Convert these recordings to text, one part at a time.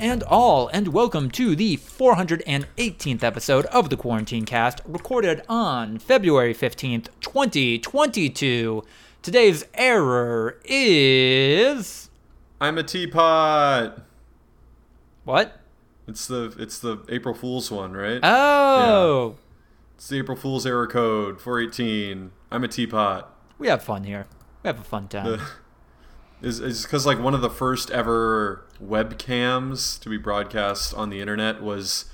And all, and welcome to the 418th episode of the Quarantine Cast, recorded on February 15th, 2022. Today's error is. I'm a teapot. What? It's the it's the April Fool's one, right? Oh! It's the April Fool's error code 418. I'm a teapot. We have fun here. We have a fun time. The, is is because like one of the first ever webcams to be broadcast on the internet was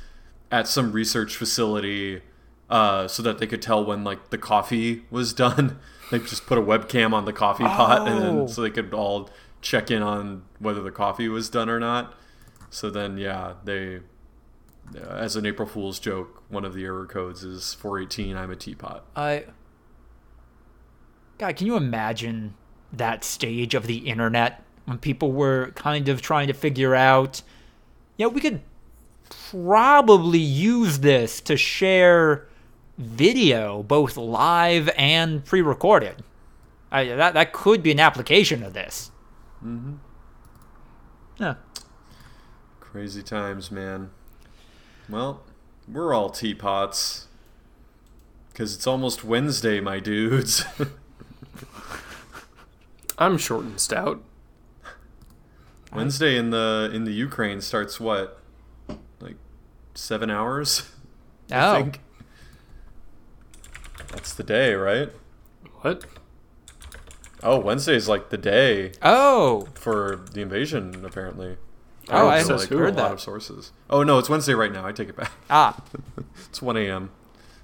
at some research facility, uh, so that they could tell when like the coffee was done. they just put a webcam on the coffee pot, and Oh. then so they could all check in on whether the coffee was done or not. So then, yeah, they uh, as an April Fool's joke, one of the error codes is 418. I'm a teapot. I. God, can you imagine that stage of the internet when people were kind of trying to figure out, yeah, we could probably use this to share video, both live and pre-recorded. I, that that could be an application of this. Mm-hmm. Yeah. Crazy times, man. Well, we're all teapots. Because it's almost Wednesday, my dudes. I'm short and stout. Wednesday in the in the Ukraine starts what? Like seven hours? Oh, I think. That's the day, right? What? Oh, Wednesday's like the day oh, for the invasion, apparently. Oh, I to, like, who? a heard lot that. of sources. Oh no, it's Wednesday right now. I take it back. ah, It's 1 a.m.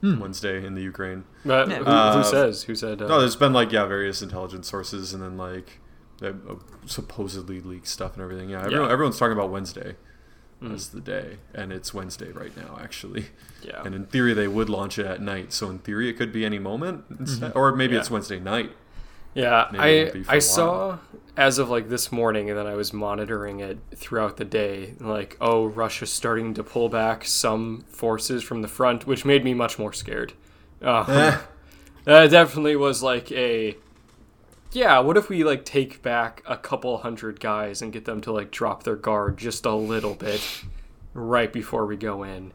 Wednesday in the Ukraine. Uh, Yeah. who, Uh, who says? Who said? Uh, No, there's been like yeah, various intelligence sources, and then like uh, supposedly leaked stuff and everything. Yeah, everyone, Yeah. everyone's talking about Wednesday as the day, and it's Wednesday right now actually. yeah. And in theory, they would launch it at night, so in theory, it could be any moment, instead, or maybe Yeah. it's Wednesday night. Yeah, Maybe it I for I a saw as of like this morning, and then I was monitoring it throughout the day. Like, oh, Russia's starting to pull back some forces from the front, which made me much more scared. Um, Eh. that definitely was like a yeah. What if we like take back a couple hundred guys and get them to like drop their guard just a little bit right before we go in?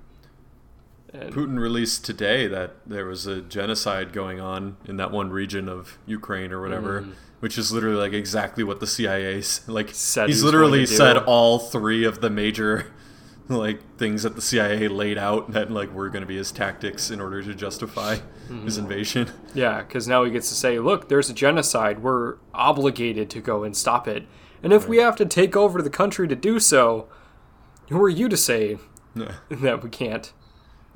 And Putin released today that there was a genocide going on in that one region of Ukraine or whatever, which is literally like exactly what the CIA's like. Said he he's was literally going to do. said all three of the major like things that the CIA laid out that like were going to be his tactics in order to justify his mm-hmm. invasion. Yeah, because now he gets to say, look, there's a genocide. We're obligated to go and stop it. And if we have to take over the country to do so, who are you to say that we can't?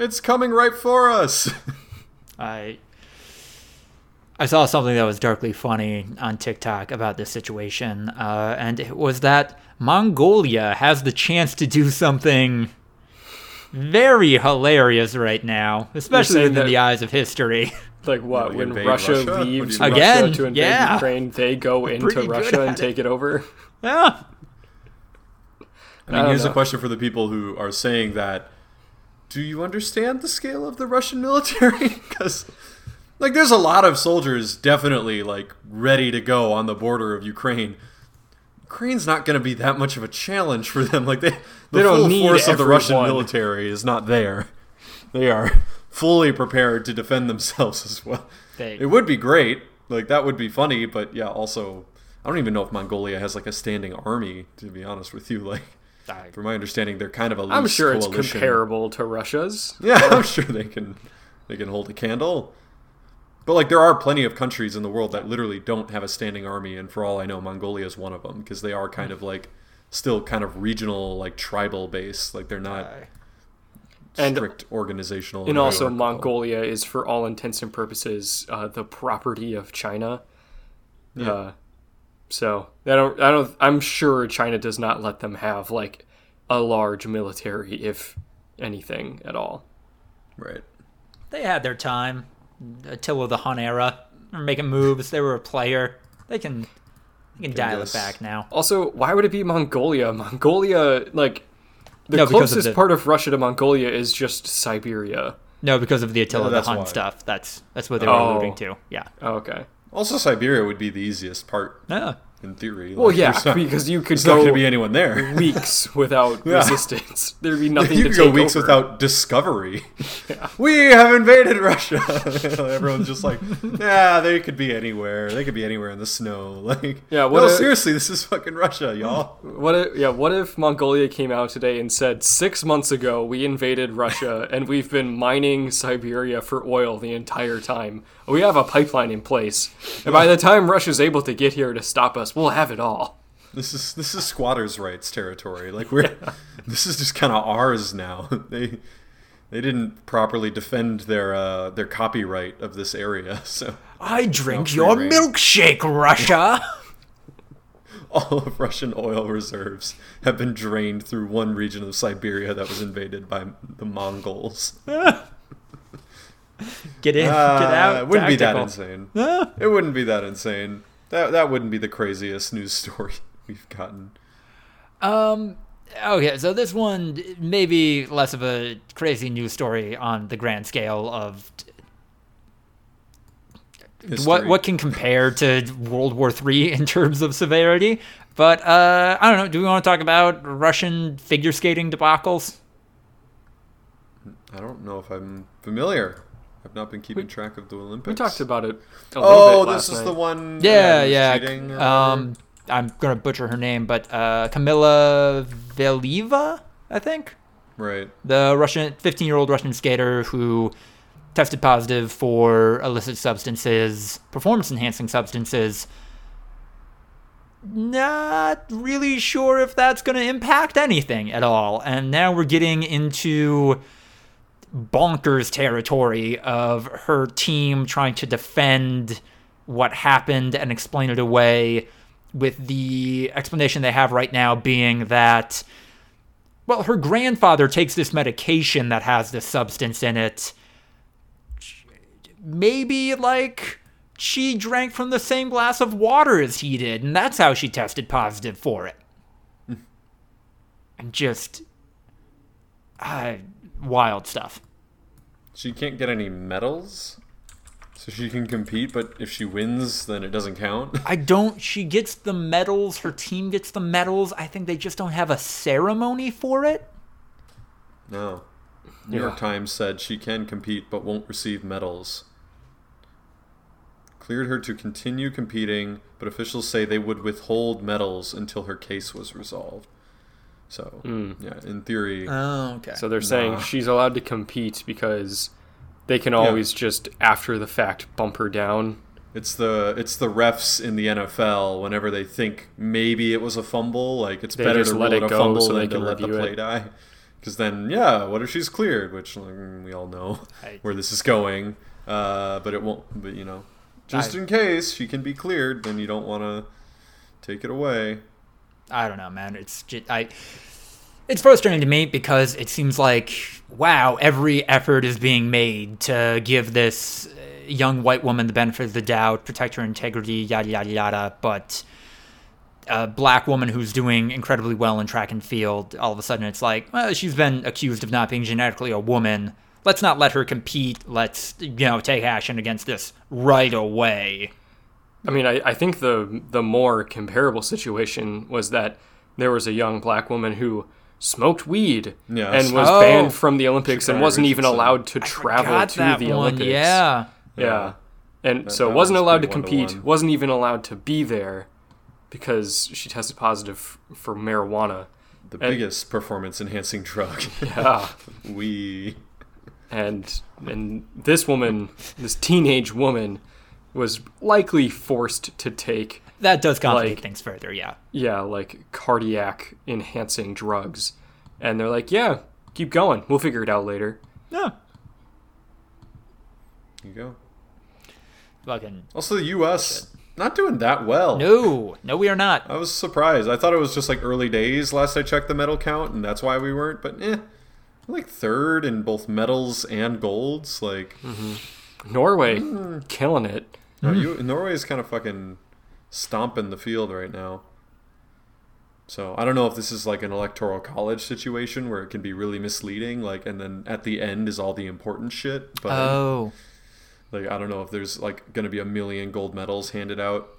it's coming right for us. I I saw something that was darkly funny on TikTok about this situation, uh, and it was that Mongolia has the chance to do something very hilarious right now, especially saying within that- the eyes of history. Like what? When Russia, Russia? Leaves you? Russia Again, to invade yeah. Ukraine, they go into Pretty good Russia and it. take it over. yeah. I mean, don't here's a question for the people who are saying that. Do you understand the scale of the Russian military? Because, like, there's a lot of soldiers definitely, like, ready to go on the border of Ukraine. Ukraine's not going to be that much of a challenge for them. Like, they, the They don't full need force of the Russian military is not there. They are fully prepared to defend themselves as well. They- It would be great. Like, that would be funny, but yeah, also, I don't even know if Mongolia has, like, a standing army, to be honest with you. Like, I- from my understanding, they're kind of a loose I'm sure it's comparable to Russia's. Yeah, I'm sure they can they can hold a candle. But like, there are plenty of countries in the world that literally don't have a standing army, and for all I know, Mongolia is one of them because they are kind of like still kind of regional, like tribal based. Like they're not And- strict organizational. And also. Mongolia is, for all intents and purposes, uh, the property of China. Yeah. Uh, so I don't, I don't, I'm sure China does not let them have like a large military, if anything at all. right. They had their time. Attila the Hun era. They're making moves. They were a player. They can they can dial it back now. Also, why would it be Mongolia? Mongolia, like the No, because of closest the- part of Russia to Mongolia is just Siberia. No, because of the Attila Yeah, the Hun why. stuff. That's that's what they were Oh. alluding to. Yeah. Oh, okay. Also, Siberia would be the easiest part. Yeah. In theory. Well, Like, yeah, not, because you could not go going to be anyone there. weeks without Yeah. resistance. There'd be nothing you to could go weeks over. without discovery. We have invaded Russia. Everyone's just like, yeah, they could be anywhere. They could be anywhere in the snow. Like, Yeah, what no, a- seriously, this is fucking Russia, y'all. What if, yeah, what if Mongolia came out today and said, six months ago we invaded Russia and we've been mining Siberia for oil the entire time. We have a pipeline in place. And by the time Russia's able to get here to stop us, we'll have it all. This is this is squatters' rights territory. Like we're, this is just kind of ours now. They they didn't properly defend their uh, their copyright of this area, so I drink free your reign. milkshake, Russia. all of Russian oil reserves have been drained through one region of Siberia that was invaded by the Mongols. Get in, Uh, get out. It wouldn't be that insane. It wouldn't be that insane. That that wouldn't be the craziest news story we've gotten. Um. Okay, so this one maybe less of a crazy news story on the grand scale of what History. what can compare to World War III in terms of severity. But uh, I don't know. Do we want to talk about Russian figure skating debacles? I don't know if I'm familiar. I've not been keeping track of the Olympics. We talked about it a Oh, little bit this last is night. the one. Yeah, yeah. cheating Um, I'm gonna butcher her name, but uh, Kamila Valieva, I think. right. the Russian 15 year old Russian skater who tested positive for illicit substances, performance enhancing substances. Not really sure if that's going to impact anything at all. And now we're getting into bonkers territory of her team trying to defend what happened and explain it away with the explanation they have right now being that well, her grandfather takes this medication that has this substance in it. Maybe, like, she drank from the same glass of water as he did, and that's how she tested positive for it. and just. Uh, wild stuff. She can't get any medals, so she can compete. But if she wins, then it doesn't count. I don't. She gets the medals. Her team gets the medals. I think they just don't have a ceremony for it. No. New Yeah. York Times said she can compete but won't receive medals. Cleared her to continue competing, but officials say they would withhold medals until her case was resolved. So, yeah, in theory, Oh, okay. So they're saying she's allowed to compete because they can always just, after the fact, bump her down. it's the it's the refs in the NFL whenever they think maybe it was a fumble, like it's They better to let rule it it a go fumble so than they to can let the play it. die. Because then, yeah, what if she's cleared? Which like, mm, we all know I- where this is going. Uh, but it won't. But you know, just I- in case she can be cleared, then you don't want to take it away. I don't know, man. It's just, I. It's frustrating to me because it seems like wow, every effort is being made to give this uh, young white woman the benefit of the doubt, protect her integrity, yada yada yada. But a black woman who's doing incredibly well in track and field, all of a sudden it's like, well, she's been accused of not being genetically a woman. Let's not let her compete. Let's you know take action against this right away. I mean, I, I think the the more comparable situation was that there was a young black woman who smoked weed Yeah, and was Oh. banned from the Olympics and wasn't even allowed to travel to that the one, Olympics. Yeah. Yeah. And That- so that wasn't allowed to compete, one-to-one. wasn't even allowed to be there because she tested positive for marijuana. The And- biggest performance enhancing drug. Yeah. we. and and this woman, this teenage woman was likely forced to take That does complicate Like- things further, yeah. yeah, like cardiac enhancing drugs. And they're like, "Yeah, keep going. We'll figure it out later." Yeah. You go. Fucking Also, the U.S. not doing that well. no, no, we are not. I was surprised. I thought it was just like early days last I checked the medal count, and that's why we weren't. But eh, like third in both medals and golds. Like, Norway Mm. killing it. No, hmm. you, Norway is kind of fucking stomping the field right now. So I don't know if this is like an electoral college situation where it can be really misleading. Like, and then at the end is all the important shit. But Oh, like, I don't know if there's like going to be a million gold medals handed out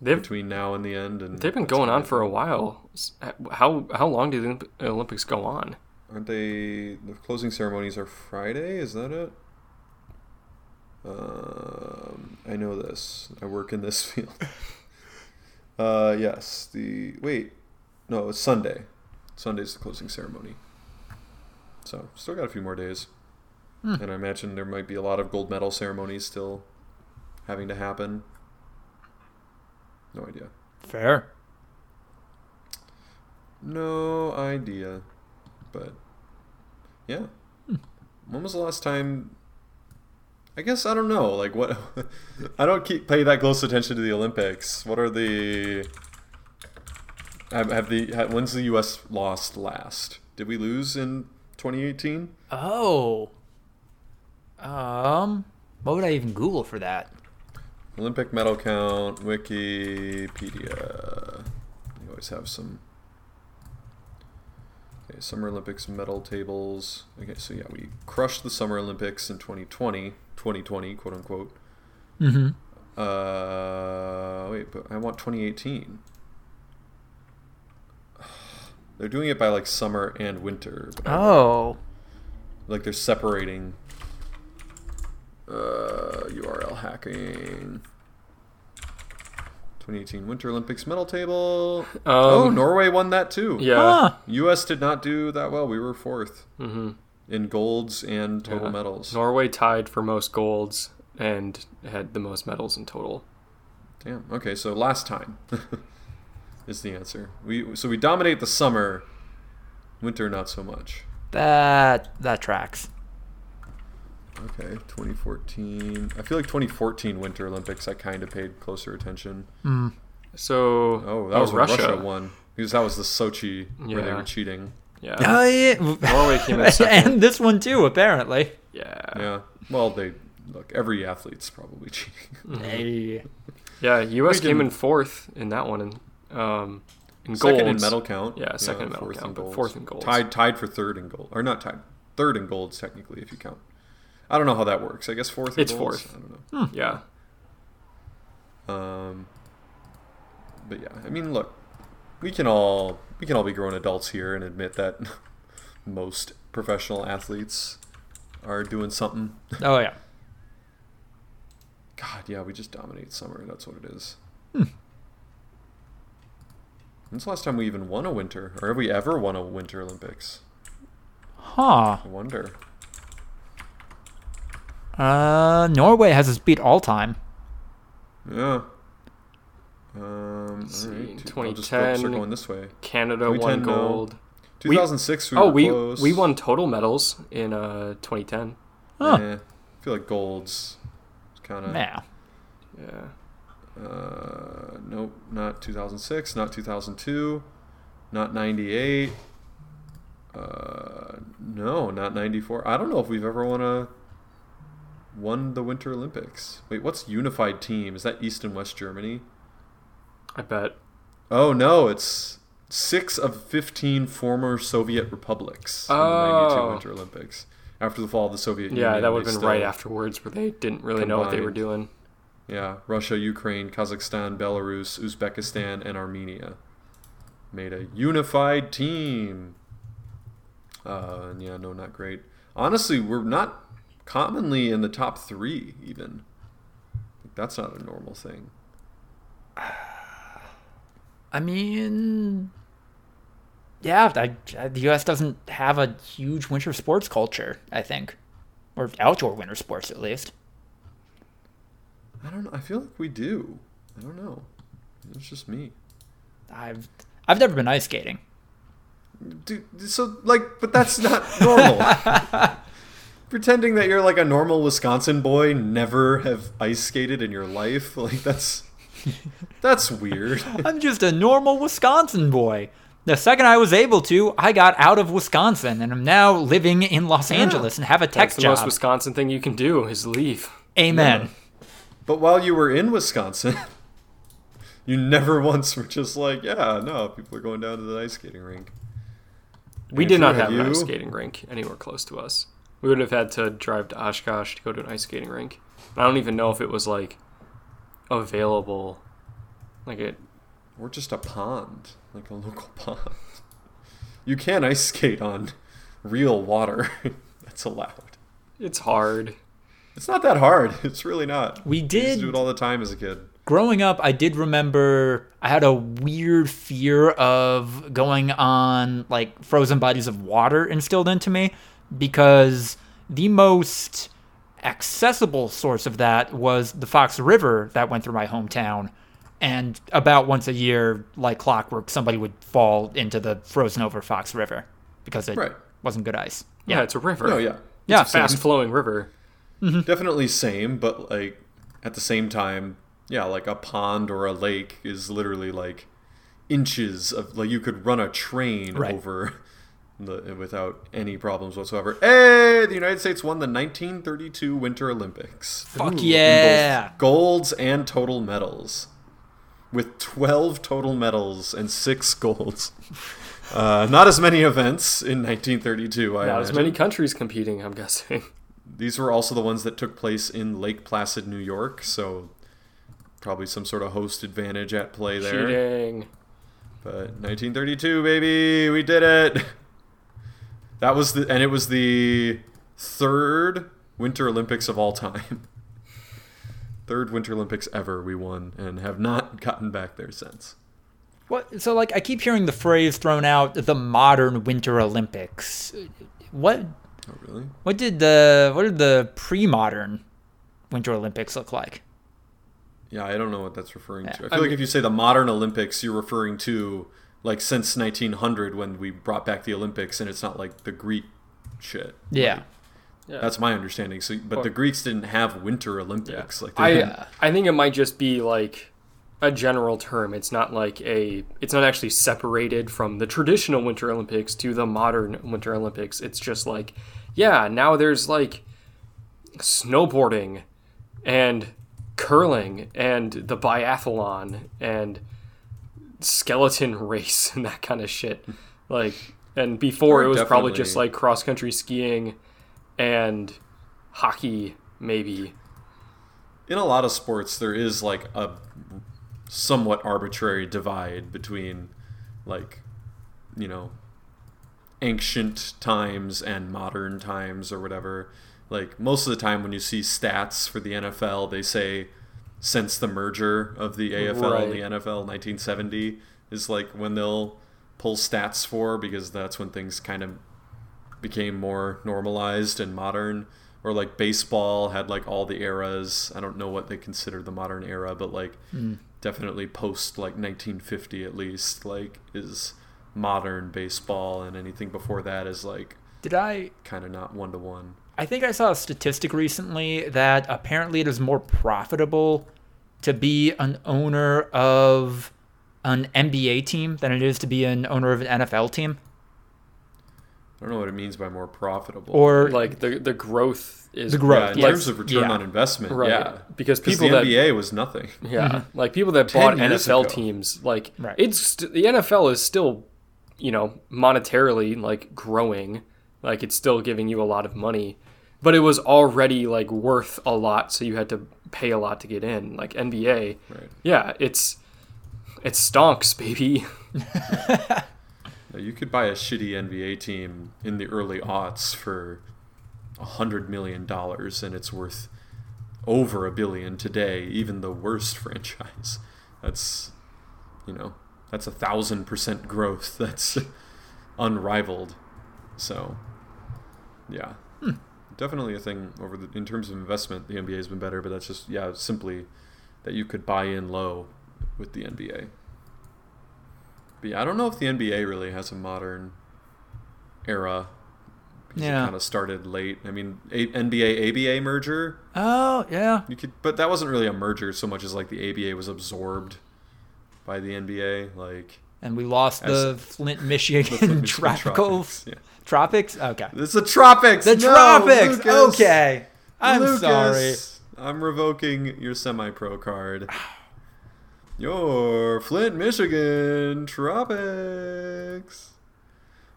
They've between now and the end. And they've been going on for a while. Uh, how how long do the Olympics go on? Aren't they? The closing ceremonies are Friday. Is that it? Um, I know this. I work in this field. uh, yes. The wait, no, it's Sunday. Sunday's the closing ceremony. So still got a few more days, Hmm. and I imagine there might be a lot of gold medal ceremonies still having to happen. No idea. Fair. No idea. But yeah. When was the last time I guess I don't know. Like what I don't keep pay that close attention to the Olympics. What are the have, have the ha when's the US lost last? Did we lose in 2018? Oh. Um, what would I even Google for that? Olympic medal count, Wikipedia. You always have some. Okay, Summer Olympics medal tables. Okay, so yeah, we crushed the Summer Olympics in 2020, 2020, quote unquote. Mm-hmm. Uh, wait, but I want 2018. They're doing it by like summer and winter. But I want- Oh. like they're separating uh, URL hacking. 2018 Winter Olympics medal table. oh, Um, Norway won that too. Yeah. Huh. U.S. did not do that well. We were fourth hmm in golds and total Yeah. medals. Norway tied for most golds and had the most medals in total. Damn. Okay, so last time is the answer. We so we dominate the summer, winter not so much. That that tracks. Okay, 2014. I feel like 2014 Winter Olympics. I kind of paid closer attention. Mm. So Oh, that was when Russia. Russia. won because that was the Sochi where they were cheating. Yeah. Oh, yeah. Norway came in second. and this one too, apparently. Yeah. Yeah. Well, they look. Every athlete's probably cheating. Hey. Yeah, U.S. Came in fourth in that one, and um, in Second in medal count. Yeah, second in medal fourth count, but fourth in gold. Tied, tied for third in gold, or not tied, third in golds technically if you count. I don't know how that works. I guess fourth. It's golds? fourth. I don't know. Yeah. Um, but yeah, I mean, look, we can all we can all be grown adults here and admit that most professional athletes are doing something. Oh yeah. God, yeah, we just dominate summer. That's what it is. Hmm. When's the last time we even won a winter, or have we ever won a Winter Olympics? Huh. I wonder. Uh, Norway has us beat all time. Yeah. Um, see, all right. I'll just start 2010, going this way. Canada 2010, won no. gold. 2006, we, oh, were we close. we won total medals in uh 2010. Huh. Yeah. I feel like golds kind of. Yeah. Yeah. Uh, nope, not 2006, not 2002, not 98. Uh, no, not 94. I don't know if we've ever won a won the Winter Olympics. Wait, what's unified team? Is that East and West Germany? I bet. Oh no, it's six of 15 former Soviet republics in the 92 Oh. Winter Olympics after the fall of the Soviet Union. Yeah, that would have been right afterwards, where they didn't really know what they were doing. Yeah, Russia, Ukraine, Kazakhstan, Belarus, Uzbekistan, and Armenia made a unified team. Uh, yeah, no, not great. Honestly, we're not commonly in the top three, even. That's not a normal thing. I mean, yeah, I, the U.S. doesn't have a huge winter sports culture. I think, or outdoor winter sports at least. I don't know. I feel like we do. I don't know. It's just me. I've I've never been ice skating. Dude, so, like, but that's not normal. Pretending that you're like a normal Wisconsin boy, never have ice skated in your life, like, that's. That's weird. I'm just a normal Wisconsin boy. The second I was able to, I got out of Wisconsin and I'm now living in Los Angeles and have a tech That's the most. Wisconsin thing you can do is leave. Amen. But while you were in Wisconsin, you never once were just like, yeah, no, people are going down to the ice skating rink. We did not have have an ice skating rink anywhere close to us. We would have had to drive to Oshkosh to go to an ice skating rink. I don't even know if it was like available Like it. Or just a pond, like a local pond. You can ice skate on real water. That's allowed. It's hard. It's not that hard. It's really not. We I used did- to do it all the time as a kid. growing up, I did remember I had a weird fear of going on like frozen bodies of water instilled into me because the most accessible source of that was the Fox River that went through my hometown. And about once a year, like clockwork, somebody would fall into the frozen over Fox River because it Right. wasn't good ice. Yeah, it's a river. No, yeah. Yeah, It's a fast flowing river. Mm-hmm. Definitely same, but like at the same time, yeah, like a pond or a lake is literally like inches of like you could run a train Right. over the, without any problems whatsoever. Hey, the United States won the 1932 Winter Olympics. Fuck both yeah. golds and total medals. With 12 total medals and 6 golds. Uh, not as many events in 1932, I Not as many countries competing, I'm guessing. These were also the ones that took place in Lake Placid, New York, so probably some sort of host advantage at play there. Cheating. But 1932, baby, we did it. That was the and it was the third Winter Olympics of all time. Third Winter Olympics ever we won and have not gotten back there since. What? So like I keep hearing the phrase thrown out, the modern Winter Olympics. What? Oh, really? What did the what did the pre-modern Winter Olympics look like? Yeah, I don't know what that's referring to. I feel I like if you say the modern Olympics, you're referring to like since 1900 when we brought back the Olympics, and it's not like the Greek shit. Yeah. Yeah. That's my understanding. So, but the Greeks didn't have Winter Olympics. Like they I didn't- I think it might just be like a general term. It's not like a it's not actually separated from the traditional Winter Olympics to the modern Winter Olympics. It's just like yeah, now there's like snowboarding and curling and the biathlon and skeleton race and that kind of shit. Like and before it was probably just like cross country skiing and hockey maybe. in a lot of sports there is like a somewhat arbitrary divide between like you know ancient times and modern times or whatever like most of the time when you see stats for the NFL they say since the merger of the AFL and the Right. NFL 1970 is like when they'll pull stats for because that's when things kind of became more normalized and modern. Or like baseball had like all the eras. I don't know what they consider the modern era but like hmm. definitely post like 1950 at least like is modern baseball and anything before that is like Did I kind of not one to one. I think I saw a statistic recently that apparently it is more profitable to be an owner of an NBA team than it is to be an owner of an NFL team. i don't know what it means by more profitable Or Like the the growth is The yeah, growth, in yes. terms of return Yeah. on investment right yeah because because people the that nba was nothing Yeah, mm-hmm. like people that bought NFL ago. teams, like Right. it's the NFL is still, you know, monetarily like growing, like it's still giving you a lot of money, but it was already like worth a lot, so you had to pay a lot to get in. Like NBA, right. yeah, it's it stonks, baby. Now, you could buy a shitty nba team in the early aughts for a hundred million dollars and it's worth over a billion today even the worst franchise. That's you know that's a thousand percent growth. That's unrivaled. So yeah hmm. Definitely a thing over the in terms of investment the nba has been better but that's just yeah simply that you could buy in low with the nba but yeah i don't know if the nba really has a modern era Yeah. it kind of started late i mean a- nba aba merger Oh, yeah. you could, but that wasn't really a merger so much as like the ABA was absorbed by the NBA. Like And we lost the Flint, Michigan, the Michigan tropical Tropics. Yeah. Tropics. Okay. It's the tropics. The No, tropics. Lucas. Okay. I'm Lucas, sorry. I'm revoking your semi-pro card. Your Flint, Michigan tropics.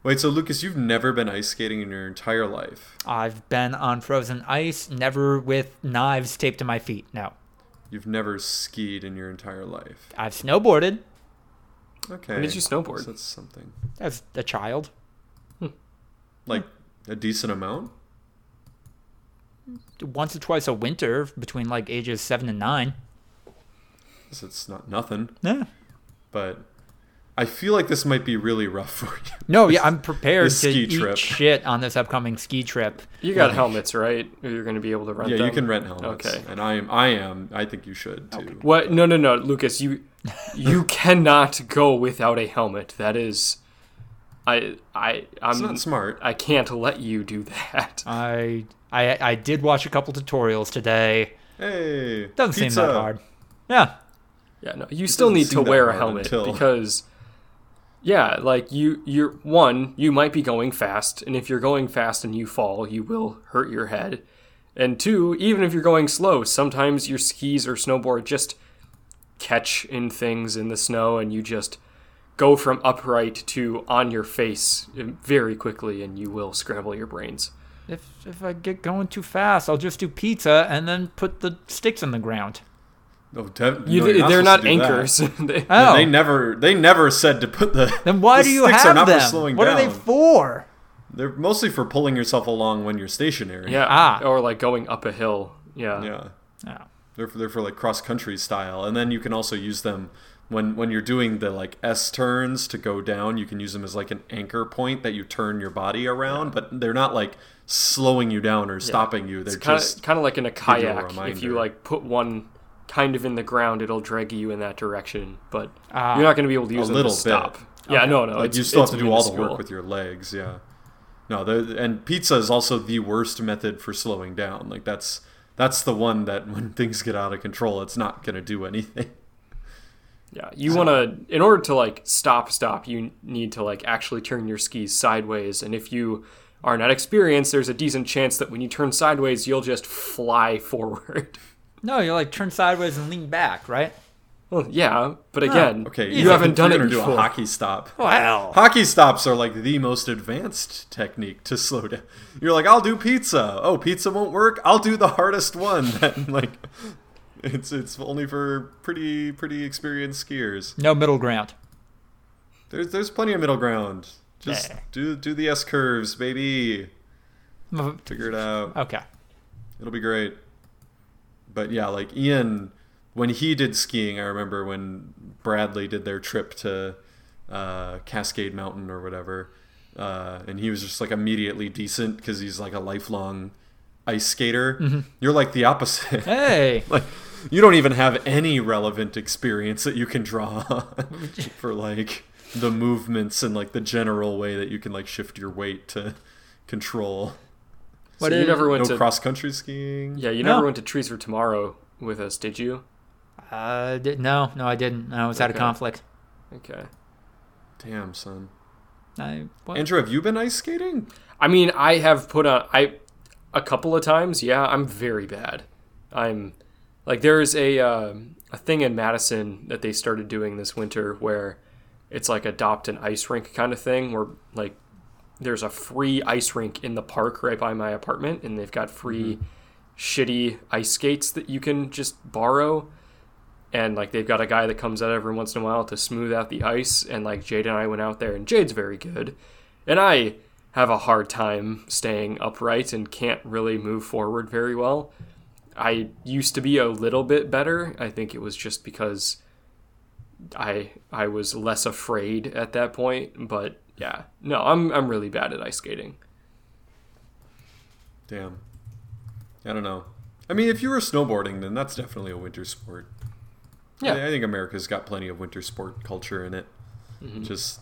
Wait, so Lucas, you've never been ice skating in your entire life? I've been on frozen ice, never with knives taped to my feet. No. You've never skied in your entire life. I've snowboarded Okay. When did you snowboard? So That's something. as a child. Like hmm. a decent amount? Once or twice a winter between like ages seven and nine. So it's not nothing. Yeah. But I feel like this might be really rough for you. No, yeah, I'm prepared This to ski eat trip. shit on this upcoming ski trip. You got helmets, right? You're going to be able to rent Yeah, them? you can rent helmets. Okay. And I am I am I think you should too. What? No, no, no, Lucas. You you cannot go without a helmet. That is, I I It's I'm not smart. I can't let you do that. I I I did watch a couple tutorials today. Hey. Doesn't seem pizza. that hard. Yeah. Yeah, no. You still need to wear a helmet until- because yeah, like you you're one, you might be going fast, and if you're going fast and you fall, you will hurt your head. And two, even if you're going slow, sometimes your skis or snowboard just catch in things in the snow and you just go from upright to on your face very quickly and you will scramble your brains. If if I get going too fast, I'll just do pizza and then put the sticks in the ground. No, de- You, no, you're they're not to do that. anchors. They- Oh, They never they never said to put the then why the do you sticks are have not them? for slowing what down. are they for? They're mostly for pulling yourself along when you're stationary. yeah, Ah. or like going up a hill. Yeah. Yeah. Oh. They're for, they're for like cross country style, and then you can also use them when when you're doing the like S turns to go down. You can use them as like an anchor point that you turn your body around, but they're not like slowing you down or stopping you. They're It's kind just of kind of like in a you a kayak. If you like put one kind of in the ground, it'll drag you in that direction. But Ah. you're not going to be able to use them little to bit. stop. Yeah, Okay. no, no. like you still have to do all the minuscule. work with your legs. Yeah. No, the and pizza is also the worst method for slowing down. Like that's that's the one that when things get out of control, it's not gonna do anything. Yeah, you want to in order to like stop stop, you need to like actually turn your skis sideways and if you are not experienced, there's a decent chance that when you turn sideways, you'll just fly forward. No, you like turn sideways and lean back, right? well, yeah, but again, Okay, you haven't done it gonna do a hockey stop. Well, Hockey stops are like the most advanced technique to slow down. You're like, I'll do pizza. Oh, pizza won't work. I'll do the hardest one. That like, it's it's only for pretty pretty experienced skiers. no middle ground. There's there's plenty of middle ground. Just Yeah. do do the S curves, baby. Figure it out. Okay. It'll be great. But yeah, like Ian, when he did skiing, I remember when Bradley did their trip to uh, Cascade Mountain or whatever, uh, and he was just like immediately decent because he's like a lifelong ice skater. You're like the opposite. Hey, like you don't even have any relevant experience that you can draw on for like the movements and like the general way that you can like shift your weight to control. So What you never went No to cross country skiing. Yeah, you No. never went to Trees for Tomorrow with us, did you? uh, di- no, no, I didn't. I was out of conflict. Okay. Damn, son. I, what? Andrew, have you been ice skating? I mean, I have put on I a couple of times. Yeah, I'm very bad. I'm like there's a uh, a thing in Madison that they started doing this winter where it's like adopt an ice rink kind of thing where like there's a free ice rink in the park right by my apartment and they've got free shitty ice skates that you can just borrow. And like they've got a guy that comes out every once in a while to smooth out the ice and like Jade and I went out there and Jade's very good. And I have a hard time staying upright and can't really move forward very well. I used to be a little bit better. I think it was just because I I was less afraid at that point, but yeah. No, I'm I'm really bad at ice skating. Damn. I don't know. I mean, if you were snowboarding, then that's definitely a winter sport. Yeah. I, I think America's got plenty of winter sport culture in it. Mm-hmm. Just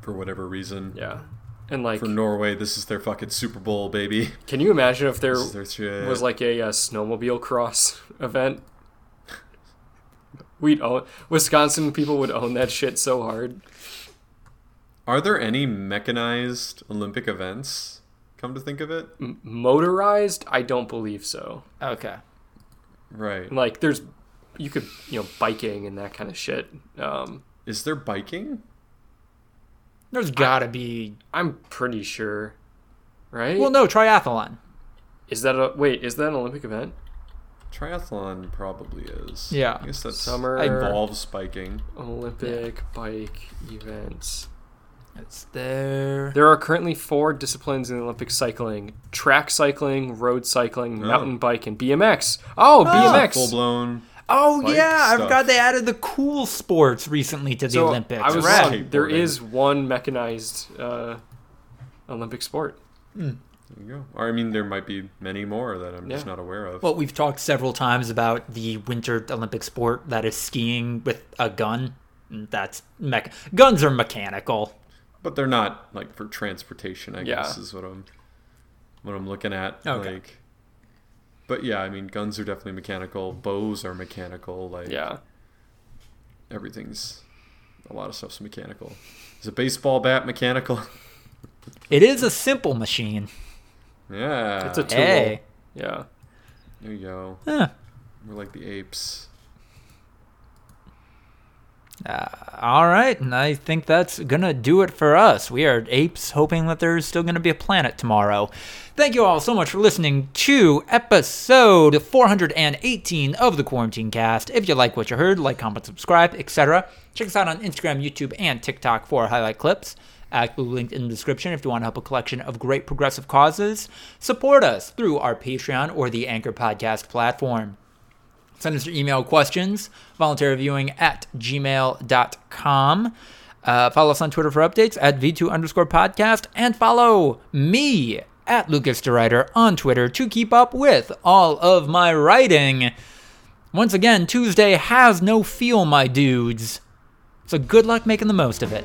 for whatever reason. Yeah. And like For Norway, this is their fucking Super Bowl, baby. can you imagine if there their was like a, uh snowmobile cross event? We'd own Wisconsin people would own that shit so hard. Are there any mechanized Olympic events? Come to think of it, M- motorized? I don't believe so. okay. right? Like there's you could you know biking and that kind of shit. Um, Is there biking? There's gotta be. I'm pretty sure, right? Well, no, triathlon. is that a wait? Is that an Olympic event? Triathlon probably is. Yeah. I guess that's Summer involves spiking. Olympic bike events. It's there. There are currently four disciplines in Olympic cycling: track cycling, road cycling, Oh. mountain bike, and BMX. Oh, Ah, BMX. Full blown. Oh bike yeah, I stuff. forgot they added the cool sports recently to the So Olympics. I was Rad. wrong. There one mechanized uh, Olympic sport. There you go. Or I mean, there might be many more that I'm just not aware of. Well, we've talked several times about the winter Olympic sport that is skiing with a gun. That's mech. Guns are mechanical. but they're not like for transportation. I Yeah. guess is what I'm what I'm looking at. Okay. Like, but yeah, I mean, guns are definitely mechanical. Bows are mechanical. Like, Yeah. everything's a lot of stuff's mechanical. Is a baseball bat mechanical? It is a simple machine. yeah. It's a tool. Hey. Yeah. there you go. Huh. We're like the apes. Uh, all right, and I think that's gonna do it for us. We are apes, hoping that there's still gonna be a planet tomorrow. Thank you all so much for listening to episode 418 of the Quarantine Cast. If you like what you heard, like, comment, subscribe, etc. Check us out on Instagram, YouTube, and TikTok for highlight clips. ActBlue linked in the description if you want to help a collection of great progressive causes. Support us through our Patreon or the Anchor Podcast platform. Send us your email questions, voluntary viewing at gmail.com. Uh, follow us on Twitter for updates at V2 underscore podcast, and follow me at Lucas DeRider on Twitter to keep up with all of my writing. Once again, Tuesday has no feel, my dudes. So good luck making the most of it.